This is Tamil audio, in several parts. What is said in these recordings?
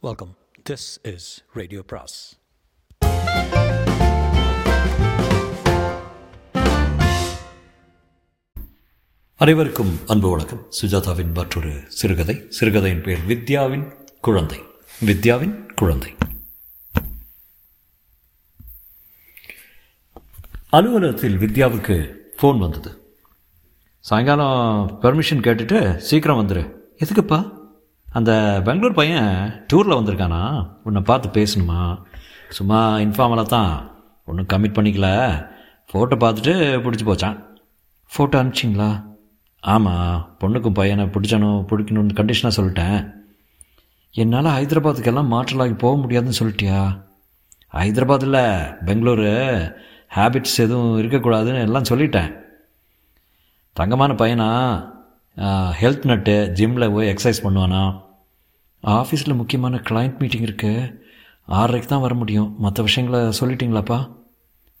வெல்கம் திஸ் இஸ் ரேடியோ பிராஸ் அனைவருக்கும் அன்பு வணக்கம். சுஜாதாவின் மற்றொரு சிறுகதை. சிறுகதையின் பெயர் வித்யாவின் குழந்தை. வித்யாவின் குழந்தை. அலுவலகத்தில் வித்யாவுக்கு ஃபோன் வந்தது. சாயங்காலம் பெர்மிஷன் கேட்டுட்டு சீக்கிரம் வந்துடு எதுக்குப்பா? அந்த பெங்களூர் பையன் டூரில் வந்திருக்கானா? உன்னை பார்த்து பேசணுமா? சும்மா இன்ஃபார்மலாக தான் ஒன்றும் கமிட் பண்ணிக்கல. ஃபோட்டோ பார்த்துட்டு பிடிச்சி போச்சான். ஃபோட்டோ அனுப்பிச்சிங்களா? ஆமாம் பொண்ணுக்கும் பையனை பிடிச்சணும் பிடிக்கணும்னு கண்டிஷனாக சொல்லிட்டேன். என்னால் ஹைதராபாத்துக்கெல்லாம் மாற்றலாகி போக முடியாதுன்னு சொல்லிட்டியா? ஹைதராபாத்தில் பெங்களூரு. ஹேபிட்ஸ் எதுவும் இருக்கக்கூடாதுன்னு எல்லாம் சொல்லிட்டேன். தங்கமான பையனா? ஹெல்த் நட்டு ஜிம்மில் போய் எக்ஸசைஸ் பண்ணுவானா? ஆஃபீஸில் முக்கியமான கிளைண்ட் மீட்டிங் இருக்குது ஆறரைக்கு தான் வர முடியும். மற்ற விஷயங்களை சொல்லிட்டீங்களாப்பா?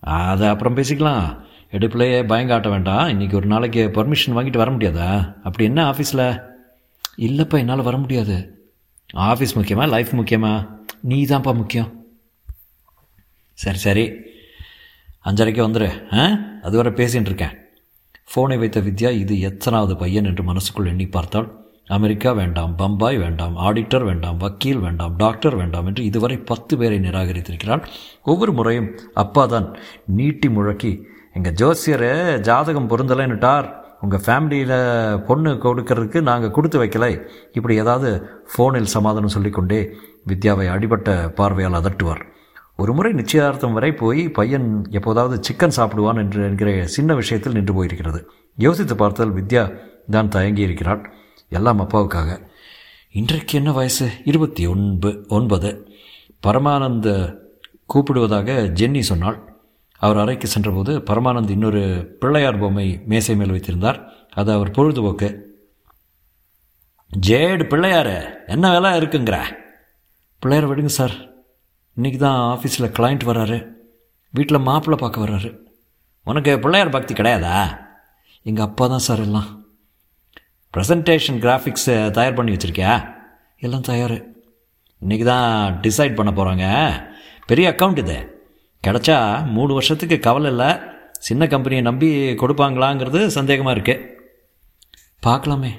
அதை அப்புறம் பேசிக்கலாம். எடுப்புலையே பயங்காட்ட வேண்டாம். இன்றைக்கி ஒரு நாளைக்கு பர்மிஷன் வாங்கிட்டு வர முடியாதா? அப்படி என்ன ஆஃபீஸில் இல்லைப்பா என்னால் வர முடியாது. ஆஃபீஸ் முக்கியமா லைஃப் முக்கியமா? நீ தான்ப்பா முக்கியம். சரி சரி. அஞ்சரைக்கு வந்துடு ஆ? அதுவரை பேசிகிட்டு இருக்கேன். ஃபோனை வைத்த வித்யா இது எத்தனாவது பையன்? என்று மனசுக்குள் எண்ணி பார்த்தால் அமெரிக்கா வேண்டாம் பம்பாய் வேண்டாம் ஆடிட்டர் வேண்டாம் வக்கீல் வேண்டாம் டாக்டர் வேண்டாம் என்று இதுவரை பத்து பேரை நிராகரித்திருக்கிறாள். ஒவ்வொரு முறையும் அப்பா தான் நீட்டி முழக்கி எங்கள் ஜோசியர் ஜாதகம் பொருந்தலைன்னுட்டார். உங்கள் ஃபேமிலியில் பொண்ணு கொடுக்கறதுக்கு நாங்கள் கொடுத்து வைக்கலை. இப்படி ஏதாவது ஃபோனில் சமாதானம் சொல்லிக்கொண்டே வித்யாவை அடிபட்ட பார்வையால் அதட்டுவார். ஒரு முறை நிச்சயார்த்தம் வரை போய் பையன் எப்போதாவது சிக்கன் சாப்பிடுவான் என்று என்கிற சின்ன விஷயத்தில் நின்று போயிருக்கிறது. யோசித்து பார்த்தால் வித்யா தான் தயங்கி இருக்கிறாள். எல்லாம் அப்பாவுக்காக. இன்றைக்கு என்ன வயசு? இருபத்தி ஒன்பது ஒன்பது. பரமானந்த கூப்பிடுவதாக ஜென்னி சொன்னாள். அவர் அறைக்கு சென்றபோது பரமானந்த் இன்னொரு பிள்ளையார் பொம்மை மேசை மேல் வைத்திருந்தார். அது அவர் பொழுதுபோக்கு. ஜேடு பிள்ளையாரு என்ன வேலை இருக்குங்கிற? பிள்ளையார் விடுங்க சார். இன்றைக்கி தான் ஆஃபீஸில் கிளைண்ட் வராரு. வீட்டில் மாப்பிள்ளை பார்க்க வர்றாரு உனக்கு பிள்ளையார் பக்தி கிடையாதா? எங்கள் அப்பா தான் சார் எல்லாம். ப்ரெசன்டேஷன் கிராஃபிக்ஸை தயார் பண்ணி வச்சுருக்கியா? எல்லாம் தயார். இன்றைக்கி தான் டிசைட் பண்ண போகிறாங்க பெரிய அக்கௌண்ட் இது. கிடச்சா மூணு வருஷத்துக்கு கவலை இல்லை. சின்ன கம்பெனியை நம்பி கொடுப்பாங்களாங்கிறது சந்தேகமாக இருக்குது பார்க்கலாமே.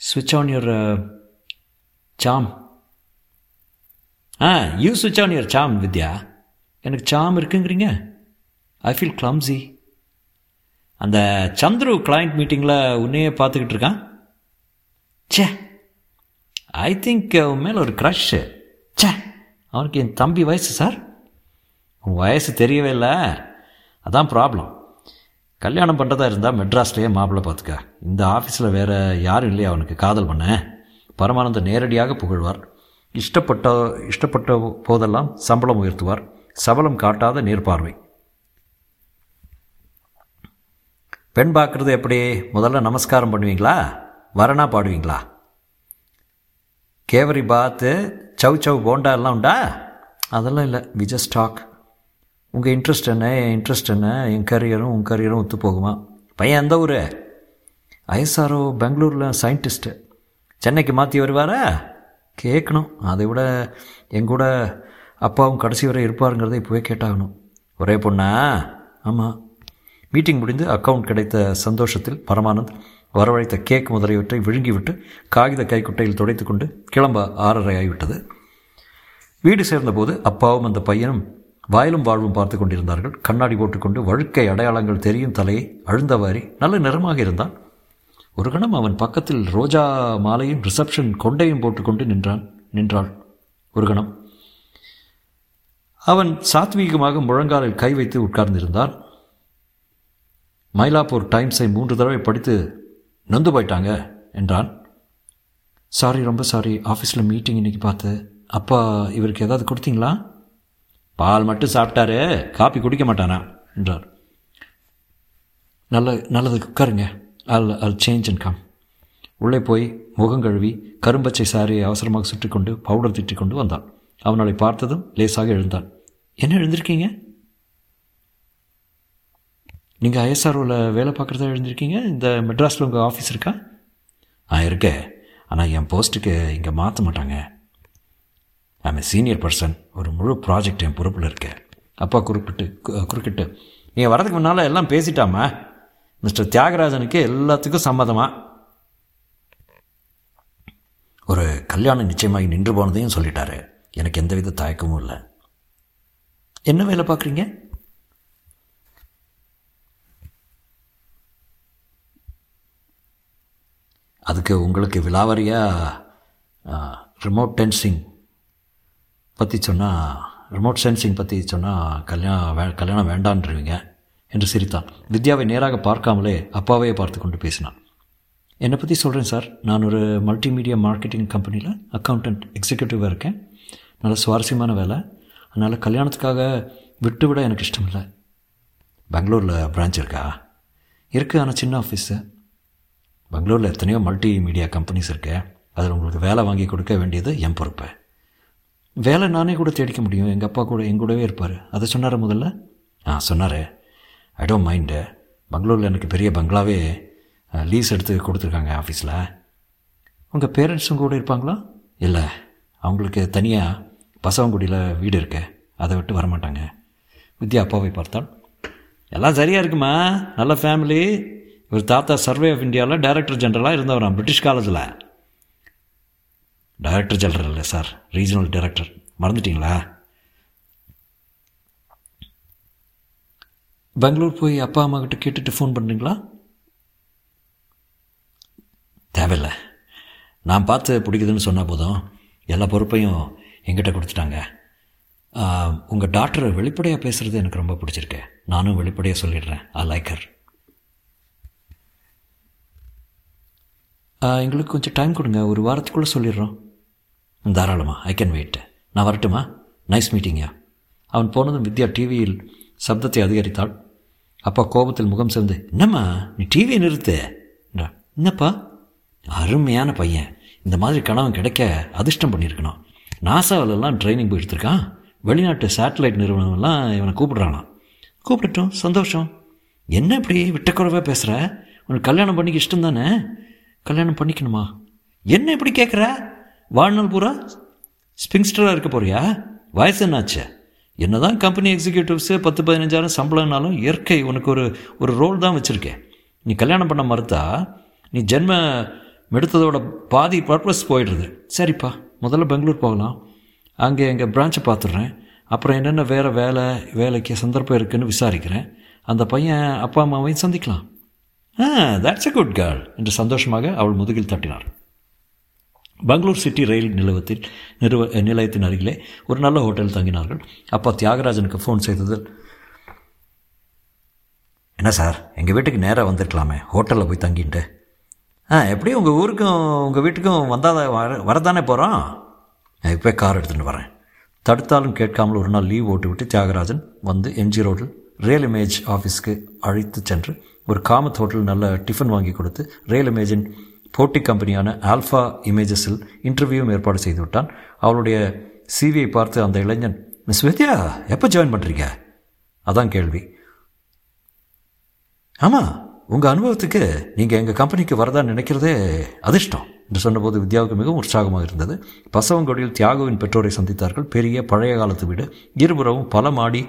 ஸ்விட்ச் on your charm ah you switch on your charm Vidya. எனக்கு சாம் இருக்குங்கிறீங்க. ஐ ஃபீல் கிளம்ஸி அந்த சந்துரு கிளைண்ட் மீட்டிங்கில் உன்னையே பார்த்துக்கிட்டு இருக்கான். சே ஐ திங்க் உன் மேலே ஒரு க்ரஷ்ஷு சே அவனுக்கு என் தம்பி வயசு சார் உன் வயசு தெரியவே இல்லை. அதான் ப்ராப்ளம் கல்யாணம் பண்ணுறதா இருந்தால் மெட்ராஸ்லேயே மாப்பிள்ளை பார்த்துக்க. இந்த ஆஃபீஸில் வேறு யாரும் இல்லையா அவனுக்கு? காதல் பண்ண. பரமானந்த நேரடியாக புகழ்வார். இஷ்டப்பட்ட இஷ்டப்பட்ட போதெல்லாம் சம்பளம் உயர்த்துவார். சபலம் காட்டாத நேர்பார்வை. பெண் பார்க்குறது எப்படி? முதல்ல நமஸ்காரம் பண்ணுவீங்களா? வரணா பாடுவீங்களா? கேவரி பாத்து சவ் சவ் போண்டா எல்லாம் உண்டா? அதெல்லாம் இல்லை. வி ஜஸ்ட் டாக் உங்கள் இன்ட்ரெஸ்ட் என்ன? என் இன்ட்ரெஸ்ட் என்ன? என் கரியரும் உன் கரியரும் ஒத்து போகுமா? பையன் எந்த ஊர்? ஐஎஸ்ஆர்ஓ பெங்களூரில் சயின்டிஸ்ட்டு சென்னைக்கு மாற்றி வருவாரா? கேட்கணும். அதை விட எங்கூட அப்பாவும் கடைசி வரை இருப்பாருங்கிறத இப்போவே கேட்டாகணும். ஒரே பொண்ணா? ஆமாம் மீட்டிங் முடிந்து அக்கவுண்ட் கிடைத்த சந்தோஷத்தில் பரமானந்த் வரவழைத்த கேக் முதலியவற்றை விழுங்கிவிட்டு காகித கைக்குட்டையில் துடைத்து கொண்டு கிளம்ப ஆறரை ஆகிவிட்டது. வீடு சேர்ந்தபோது அப்பாவும் அந்த பையனும் வாயிலும் வாழ்வும் பார்த்து கொண்டிருந்தார்கள். கண்ணாடி போட்டுக்கொண்டு வழுக்கை அடையாளங்கள் தெரியும் தலையை அழுந்தவாரி நல்ல நிறமாக இருந்தான். ஒரு கணம் அவன் பக்கத்தில் ரோஜா மாலையும் ரிசப்ஷன் கொண்டையும் போட்டுக்கொண்டு நின்றான் நின்றாள். ஒரு கணம். அவன் சாத்வீகமாக முழங்காலில் கை வைத்து உட்கார்ந்திருந்தான் மயிலாப்பூர் டைம்ஸை மூன்று தடவை படித்து நொந்து போயிட்டாங்க என்றான். சாரி ரொம்ப சாரி ஆஃபீஸில் மீட்டிங் இன்றைக்கி பார்த்து. அப்பா இவருக்கு ஏதாவது கொடுத்தீங்களா? பால் மட்டும் சாப்பிட்டாரு. காப்பி குடிக்க மாட்டானா? என்றார். நல்ல நல்லது உட்காருங்க. அல் அல் சேஞ்ச் அண்ட் கம் உள்ளே போய் முகம் கழுவி கரும்பச்சை சாரியை அவசரமாக சுற்றிக்கொண்டு பவுடர் திட்டிக்கொண்டு கொண்டு வந்தான். அவனை பார்த்ததும் லேசாக எழுந்தான். என்ன எழுந்திருக்கீங்க? நீங்கள் ஐஎஸ்ஆர்ஓவில் வேலை பார்க்குறதா எழுந்திருக்கீங்க? இந்த மெட்ராஸில் உங்கள் ஆஃபீஸ் இருக்கா? ஆ இருக்கேன் ஆனால் என் போஸ்ட்டுக்கு இங்கே மாற்ற மாட்டாங்க. ஐம் ஏ சீனியர் பர்சன் ஒரு முழு ப்ராஜெக்ட் என் பொறுப்பில் இருக்கேன். அப்பா குறிப்பிட்டு குறுக்கிட்டு நீங்கள் வரதுக்கு முன்னால் எல்லாம் பேசிட்டாமா? மிஸ்டர் தியாகராஜனுக்கு எல்லாத்துக்கும் சம்மதமா? ஒரு கல்யாணம் நிச்சயமாகி நின்று போனதையும் சொல்லிட்டாரு. எனக்கு எந்தவித தயக்கமும் இல்லை. என்ன வேலை பார்க்குறீங்க? அதுக்கு உங்களுக்கு விலாவரியாக ரிமோட் டென்சிங் பற்றி சொன்னால் ரிமோட் சென்சிங் பற்றி சொன்னால் கல்யாணம் வே கல்யாணம் வேண்டான்றீங்க என்று சிரித்தான். வித்யாவை நேராக பார்க்காமலே அப்பாவையே பார்த்து கொண்டு பேசினான். என்னை பற்றி சொல்கிறேன் சார். நான் ஒரு மல்டிமீடியா மார்க்கெட்டிங் கம்பெனியில் அக்கௌண்டன்ட் எக்ஸிக்யூட்டிவாக இருக்கேன். நல்ல சுவாரஸ்யமான வேலை. அதனால் கல்யாணத்துக்காக விட்டு விட எனக்கு இஷ்டம் இல்லை பெங்களூரில் பிரான்ச் இருக்கா? இருக்குது ஆனால் சின்ன ஆஃபீஸு பெங்களூரில் எத்தனையோ மல்டி மீடியா கம்பெனிஸ் இருக்கு. அதில் உங்களுக்கு வேலை வாங்கி கொடுக்க வேண்டியது என் பொறுப்பு. வேலை நானே கூட தேடிக்க முடியும். எங்கள் அப்பா கூட எங்கூடவே இருப்பார். அதை சொன்னார் முதல்ல? ஆ சொன்னார். ஐ டோன்ட் மைண்டு பெங்களூரில் எனக்கு பெரிய பங்களாவே லீஸ் எடுத்து கொடுத்துருக்காங்க ஆஃபீஸில் உங்கள் பேரண்ட்ஸும் கூட இருப்பாங்களா? இல்லை. அவங்களுக்கு தனியாக பசவங்குடியில் வீடு இருக்கு. அதை விட்டு வரமாட்டாங்க. வித்யா அப்பாவை பார்த்தால் எல்லாம் சரியாக இருக்குமா? நல்ல ஃபேமிலி இவர் தாத்தா சர்வே ஆஃப் இந்தியாவில் டைரக்டர் ஜெனரலாக இருந்தவராம் பிரிட்டிஷ் காலேஜில் டைரக்டர் ஜெனரல் இல்லை சார் ரீஜனல் டைரக்டர் மறந்துட்டீங்களா? பெங்களூர் போய் அப்பா அம்மா கிட்ட கேட்டுட்டு ஃபோன் பண்ணுறீங்களா தேவையில்லை. நான் பார்த்து பிடிக்குதுன்னு சொன்னால் போதும். எல்லா பொறுப்பையும் எங்கிட்ட கொடுத்துட்டாங்க. உங்கள் டாக்டர் வெளிப்படையாக பேசுகிறது எனக்கு ரொம்ப பிடிச்சிருக்கு. நானும் வெளிப்படையாக சொல்லிடுறேன். ஐ லைக் ஹர் எங்களுக்கு கொஞ்சம் டைம் கொடுங்க. ஒரு வாரத்துக்குள்ளே சொல்லிடுறோம். தாராளமா. ஐ கேன் வெயிட் நான் வரட்டுமா? நைஸ் மீட்டிங்கா அவன் போனதும் வித்யா டிவியில் சப்தத்தை அதிகரித்தாள். அப்பா கோபத்தில் முகம் சேர்ந்து என்னம்மா நீ டிவியை நிறுத்து. என்றான். என்னப்பா அருமையான பையன். இந்த மாதிரி கணவன் கிடைக்க அதிர்ஷ்டம் பண்ணியிருக்கணும். நாசாவிலலாம் ட்ரைனிங் போய் எடுத்திருக்கான் வெளிநாட்டு சேட்டலைட் நிறுவனம்லாம் இவனை கூப்பிடுறானாம். கூப்பிடட்டும். சந்தோஷம். என்ன இப்படி விட்டக்குறவாக பேசுகிற உனக்கு கல்யாணம் பண்ணிக்க இஷ்டம் தானே கல்யாணம் பண்ணிக்கணுமா? என்ன இப்படி கேட்குற வாழ்நாள் பூரா ஸ்பிங்ஸ்டராக இருக்க போறியா? வயசு என்னாச்சு? என்னதான் கம்பெனி எக்ஸிக்யூட்டிவ்ஸு பத்து பதினஞ்சாயிரம் சம்பளம்னாலும் இயற்கை உனக்கு ஒரு ஒரு ரோல் தான் வச்சுருக்கேன். நீ கல்யாணம் பண்ண மறுத்தா நீ ஜென்ம எடுத்ததோட பாதி பர்பஸ் போயிடுறது சரிப்பா முதல்ல பெங்களூர் போகலாம். அங்கே எங்கள் பிரான்ச்சை பார்த்துடுறேன் அப்புறம் என்னென்ன வேறு வேலை வேலைக்கு சந்தர்ப்பம் இருக்குதுன்னு விசாரிக்கிறேன். அந்த பையன் அப்பா அம்மாவையும் சந்திக்கலாம். ஆ தட்ஸ் எ குட் கேர்ள் என்று சந்தோஷமாக அவள் முதுகில் தட்டினார் பெங்களூர் சிட்டி ரயில் நிலையத்தில் நிறுவ நிலையத்தின் அருகிலே ஒரு நல்ல ஹோட்டல் தங்கினார்கள். அப்பா தியாகராஜனுக்கு ஃபோன் செய்ததில் என்ன சார் எங்கள் வீட்டுக்கு நேராக வந்திருக்கலாமே ஹோட்டலில் போய் தங்கிட்டு. ஆ எப்படியும் உங்கள் ஊருக்கும் உங்கள் வீட்டுக்கும் வந்தால் வர வரதானே போகிறோம் இப்போ கார் எடுத்துகிட்டு வரேன். தடுத்தாலும் கேட்காமல் ஒரு நாள் லீவ் ஓட்டு விட்டு தியாகராஜன் வந்து எம்ஜி ரோடில் ரியல் இமேஜ் ஆஃபீஸ்க்கு அழைத்து சென்று ஒரு காமத் ஹோட்டல் நல்ல டிஃபன் வாங்கி கொடுத்து ரியல் இமேஜின் போட்டி கம்பெனியான ஆல்ஃபா இமேஜஸில் இன்டர்வியூவும் ஏற்பாடு செய்து விட்டான் அவளுடைய சிவியை பார்த்து அந்த இளைஞன் மிஸ் வித்யா எப்போ ஜாயின் பண்ணுறீங்க அதான் கேள்வி. ஆமாம் உங்கள் அனுபவத்துக்கு நீங்கள் எங்கள் கம்பெனிக்கு வரதான் நினைக்கிறதே அதிர்ஷ்டம் என்று சொன்னபோது வித்யாவுக்கு மிகவும் உற்சாகமாக இருந்தது. பசவங்கொடியில் தியாகுவின் பெற்றோரை சந்தித்தார்கள். பெரிய பழைய காலத்து வீடு. இருபுறமும் பல மாடி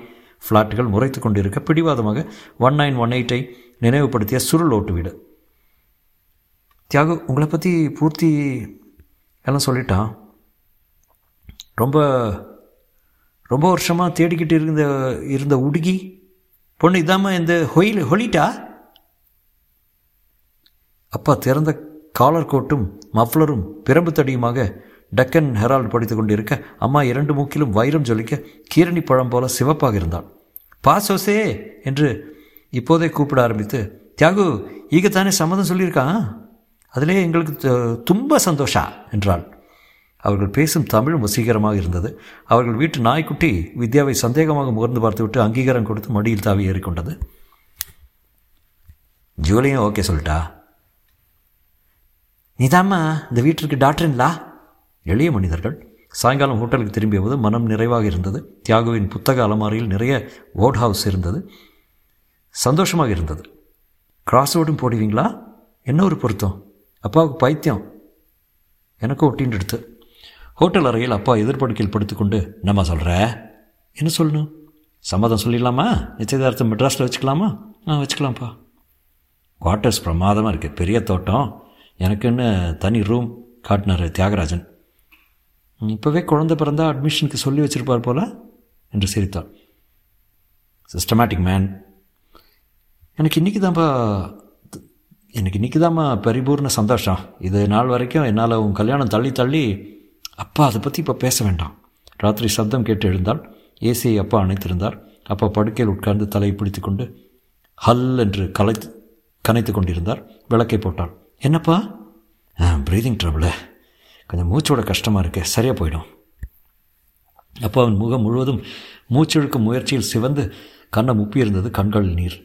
ஃப்ளாட்டுகள் முறைத்து கொண்டிருக்க பிடிவாதமாக ஒன் நைன் ஒன் எயிட்டை நினைவுபடுத்திய சுருள் ஓட்டு வீடு. தியாகு உங்களை பற்றி பூர்த்தி எல்லாம் சொல்லிட்டான் ரொம்ப ரொம்ப வருஷமாக தேடிக்கிட்டு இருந்த இருந்த உடுகி பொண்ணு இதாம்மா இந்த ஹொயில் ஹொலிட்டா? அப்பா திறந்த காலர் கோட்டும் மஃப்ளரும் பிரம்பு தடியுமாக டக்கன் ஹெரால்டு படித்து கொண்டிருக்க அம்மா இரண்டு மூக்கிலும் வைரம் ஜொலிக்க கீரணி பழம் போல சிவப்பாக இருந்தாள். பாசோசே என்று இப்போதே கூப்பிட ஆரம்பித்து தியாகு ஈகத்தானே சம்மதம் சொல்லியிருக்கான்? அதிலே எங்களுக்கு தும்ப சந்தோஷா என்றாள். அவர்கள் பேசும் தமிழ் வசீகரமாக இருந்தது. அவர்கள் வீட்டு நாய்க்குட்டி வித்யாவை சந்தேகமாக முகர்ந்து பார்த்துவிட்டு அங்கீகாரம் கொடுத்து மடியில் தாவி ஏறிக்கொண்டது. ஜூலியும் ஓகே சொல்லிட்டா. நீதாம்மா இந்த வீட்டிற்கு டாக்டர்ங்களா எளிய மனிதர்கள். சாயங்காலம் ஹோட்டலுக்கு திரும்பிய போது மனம் நிறைவாக இருந்தது. தியாகுவின் புத்தக அலமாரியில் நிறைய ஓட் ஹவுஸ் இருந்தது. சந்தோஷமாக இருந்தது. கிராஸ் ரோடும் போடுவீங்களா? என்ன ஒரு பொருத்தம்? அப்பாவுக்கு பைத்தியம். எனக்கும் ஒட்டின்னு எடுத்து. ஹோட்டல் அறையில் அப்பா எதிர்படுக்கையில் படுத்துக்கொண்டு என்னம்மா சொல்கிற என்ன சொல்லணும்? சம்மதம் சொல்லிடலாமா? நிச்சயதார்த்தம் மெட்ராஸில் வச்சுக்கலாமா? ஆ வச்சுக்கலாம்ப்பா. குவார்ட்டர்ஸ் பிரமாதமாக இருக்குது பெரிய தோட்டம். எனக்குன்னு தனி ரூம் காட்டினார் தியாகராஜன். இப்போவே குழந்தை பிறந்தா அட்மிஷனுக்கு சொல்லி வச்சிருப்பார் போல? என்று சிரித்தார். சிஸ்டமேட்டிக் மேன் எனக்கு இன்றைக்கி தான்ப்பா எனக்கு இன்றைக்கிதாம்மா பரிபூர்ண சந்தோஷம். இது நாள் வரைக்கும் என்னால் உன் கல்யாணம் தள்ளி தள்ளி அப்பா அதை பற்றி இப்போ பேச வேண்டாம். ராத்திரி சப்தம் கேட்டு எழுந்தால் ஏசியை அப்பா அணைத்திருந்தார். அப்பா படுக்கையில் உட்கார்ந்து தலையை பிடித்து கொண்டு ஹல் என்று கலை கனைத்து கொண்டிருந்தார். விளக்கை போட்டாள். என்னப்பா? ப்ரீதிங் ட்ரபிள் கொஞ்சம் மூச்சோட கஷ்டமாக இருக்கு. சரியாக போயிடும். அப்போ அவன் முகம் முழுவதும் மூச்செழுக்கும் முயற்சியில் சிவந்து கண்ணை முப்பியிருந்தது கண்களில் நீர்.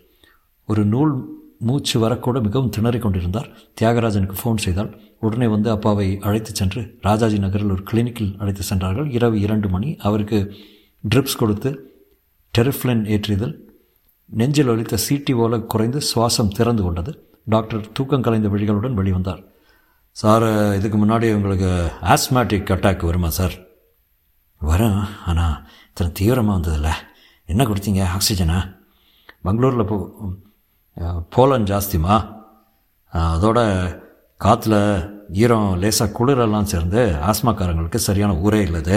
ஒரு நூல் மூச்சு வரக்கூட மிகவும் திணறிக் கொண்டிருந்தார். தியாகராஜனுக்கு ஃபோன் செய்தால் உடனே வந்து அப்பாவை அழைத்து சென்று ராஜாஜி நகரில் ஒரு கிளினிக்கில் அழைத்து சென்றார்கள். இரவு இரண்டு மணி. அவருக்கு ட்ரிப்ஸ் கொடுத்து டெரிஃப்ளின் ஏற்றியதில் நெஞ்சில் ஒலித்த சீட்டி போல குறைந்து சுவாசம் திறந்து கொண்டது. டாக்டர் தூக்கம் கலைந்த வழிகளுடன் வெளிவந்தார். சார் இதுக்கு முன்னாடி உங்களுக்கு ஆஸ்மேட்டிக் அட்டாக் வருமா சார்? வரும் ஆனால் இத்தனை தீவிரமாக வந்ததில்ல. என்ன கொடுத்தீங்க ஆக்சிஜனா? பெங்களூரில் போ போலன் ஜாஸ்திமா அதோட காற்றுல ஈரம் லேசாக குளிரெல்லாம் சேர்ந்து ஆஸ்மாக்காரங்களுக்கு சரியான ஊரே இல்லது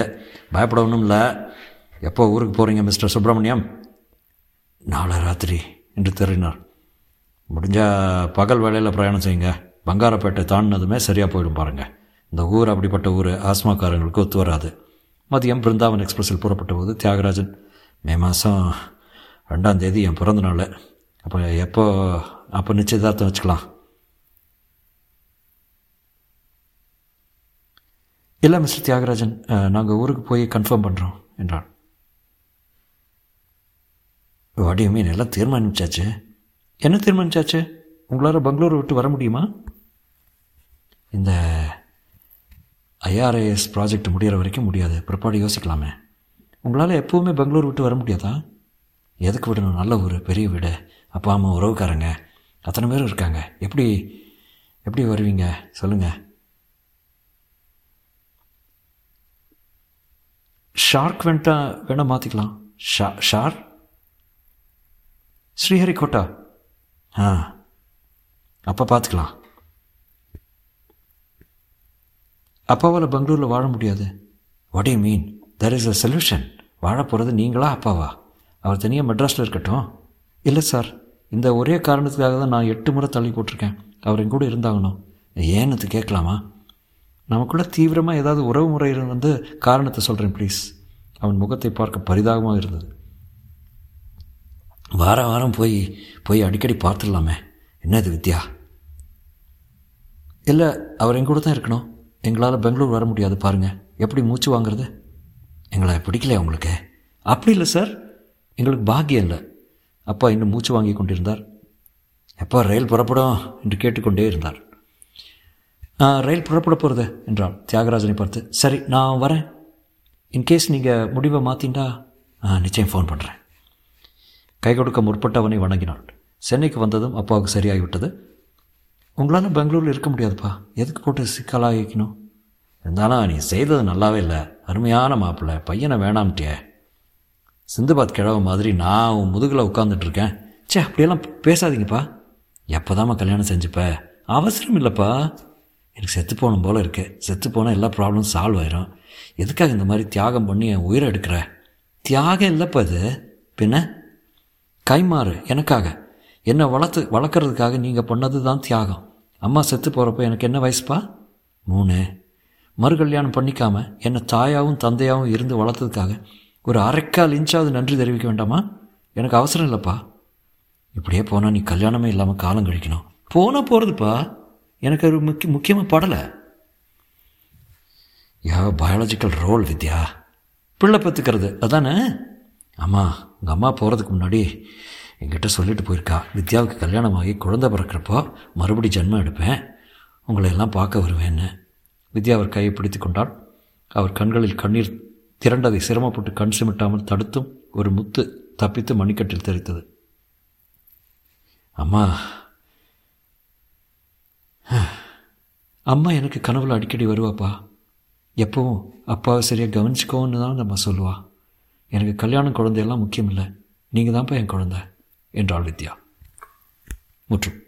பயப்பட இல்லை. எப்போ ஊருக்கு போகிறீங்க மிஸ்டர் சுப்பிரமணியம்? நாளை ராத்திரி என்று தெரிவினார் முடிஞ்சால் பகல் வேலையில் பிரயாணம் செய்யுங்க. பங்காரப்பேட்டை தாண்டினதுமே சரியாக போயிடும் பாருங்கள் இந்த ஊர் அப்படிப்பட்ட ஊர் ஆஸ்மாக்காரங்களுக்கு ஒத்து வராது. மதியம் பிருந்தாவன் எக்ஸ்பிரஸில் புறப்பட்ட போது தியாகராஜன் மே மாதம் ரெண்டாம் தேதி என் பிறந்தநாள் அப்போ எப்போ அப்போ நிச்சயதார்த்தம் வச்சுக்கலாம். இல்லை மிஸ்டர் தியாகராஜன் நாங்கள் ஊருக்கு போய் கன்ஃபார்ம் பண்ணுறோம் என்றான். வாடிய மீன் எல்லாம் தீர்மானிச்சாச்சு. என்ன தீர்மானிச்சாச்சு? உங்களால் பெங்களூர் விட்டு வர முடியுமா? இந்த ஐஆர்ஐஎஸ் ப்ராஜெக்ட் முடிகிற வரைக்கும் முடியாது. பிற்பாடு யோசிக்கலாமே. உங்களால் எப்போவுமே பெங்களூர் விட்டு வர முடியாதா? எதுக்கு விடணும்? நல்ல ஊர் பெரிய வீடு. அப்பா அம்மா உறவுக்காரங்க. அத்தனை பேர் இருக்காங்க. எப்படி எப்படி வருவீங்க? சொல்லுங்கள் ஷார்க் வேண்டாம் வேணால் மாற்றிக்கலாம் ஷா ஷார் ஸ்ரீஹரிகோட்டா? ஆ. அப்போ பார்த்துக்கலாம் அப்பாவால் பெங்களூரில் வாழ முடியாது. What you mean there is a solution வாழ போகிறது நீங்களா அப்பாவா? அவர் தனியாக மெட்ராஸில் இருக்கட்டும். இல்லை சார். இந்த ஒரே காரணத்துக்காக தான் நான் எட்டு முறை தள்ளி போட்டிருக்கேன். அவர் என் கூட இருந்தாகணும். ஏன்னு கேட்கலாமா? நமக்குள்ள தீவிரமாக ஏதாவது உறவு முறை வந்து காரணத்தை சொல்கிறேன் ப்ளீஸ் அவன் முகத்தை பார்க்க பரிதாபமாக இருந்தது. வாரம் வாரம் போய் போய் அடிக்கடி பார்த்துடலாமே. என்னது வித்யா? இல்லை அவர் எங்கூட தான் இருக்கணும். எங்களால் பெங்களூர் வர முடியாது பாருங்கள் எப்படி மூச்சு வாங்குறது? எங்களை பிடிக்கலையா உங்களுக்கு? அப்படி இல்லை சார் எங்களுக்கு பாக்கியம் இல்லை. அப்பா இன்னும் மூச்சு வாங்கி கொண்டிருந்தார். எப்பா ரயில் புறப்படும் என்று கேட்டுக்கொண்டே இருந்தார். ரயில் புறப்பட போகிறது என்றாள் தியாகராஜனை பார்த்து. சரி நான் வரேன். இன்கேஸ் நீங்கள் முடிவை மாற்றிண்டா நிச்சயம் ஃபோன் பண்ணுறேன் கை கொடுக்க முற்பட்டவனை வணங்கினாள். சென்னைக்கு வந்ததும் அப்பாவுக்கு சரியாகிவிட்டது. உங்களால் பெங்களூரில் இருக்க முடியாதுப்பா. எதுக்கு போட்டு சிக்கலாகிக்கணும் இருந்தாலும் நீ செய்தது நல்லாவே இல்லை. அருமையான மாப்பிள்ளை. பையனை வேணாம்ட்டியே. சிந்துபாத் கிழவ மாதிரி நான் உன் முதுகில் உட்காந்துட்ருக்கேன் சே அப்படியெல்லாம் பேசாதீங்கப்பா. எப்போதாம்மா கல்யாணம் செஞ்சுப்ப? அவசரம் இல்லைப்பா. எனக்கு செத்து போகணும் போல் இருக்கு. செத்து போனால் எல்லா ப்ராப்ளமும் சால்வ் ஆயிரும். எதுக்காக இந்த மாதிரி தியாகம் பண்ணி என் உயிரை எடுக்கிற? தியாகம் இல்லைப்பா இது. பின்ன? கைமாறு எனக்காக. என்னை வளர்த்து வளர்க்குறதுக்காக நீங்கள் பண்ணது தான் தியாகம். அம்மா செத்து போகிறப்ப எனக்கு என்ன வயசுப்பா? மூணு. மறு கல்யாணம் பண்ணிக்காமல் என்னை தாயாகவும் தந்தையாகவும் இருந்து வளர்த்ததுக்காக ஒரு அரைக்கால் இன்ச்சாவது நன்றி தெரிவிக்க வேண்டாமா? எனக்கு அவசரம் இல்லைப்பா. இப்படியே போனால் நீ கல்யாணமே இல்லாமல் காலம் கழிக்கணும். போனால் போகிறதுப்பா எனக்கு ஒரு முக்கிய முக்கியமாக படலை. Yeah biological role Vidya. பிள்ளை பத்துக்கிறது அதானே? அம்மா உங்கள் அம்மா போகிறதுக்கு முன்னாடி என்கிட்ட சொல்லிட்டு போயிருக்கா. வித்யாவுக்கு கல்யாணம் ஆகி குழந்தை பிறக்கிறப்போ மறுபடி ஜென்மம் எடுப்பேன். உங்களை எல்லாம் பார்க்க வருவேன்னு. வித்யா அவர் கையை பிடித்து கொண்டாள். அவர் கண்களில் கண்ணீர் திரண்டதை சிரமப்பட்டு கண் சிமிட்டாமல் தடுத்தும் ஒரு முத்து தப்பித்து மணிக்கட்டில் தெரித்தது அம்மா. அம்மா எனக்கு கனவுல அடிக்கடி வருவாப்பா. எப்பவும் அப்பாவை சரியாக கவனிச்சுக்கோன்னு தான் நம்ம சொல்லுவா. எனக்கு கல்யாணம் குழந்தையெல்லாம் முக்கியம் இல்லை நீங்கள் தான்ப்பா என் குழந்தை என்றாள் வித்யா. முற்றும்.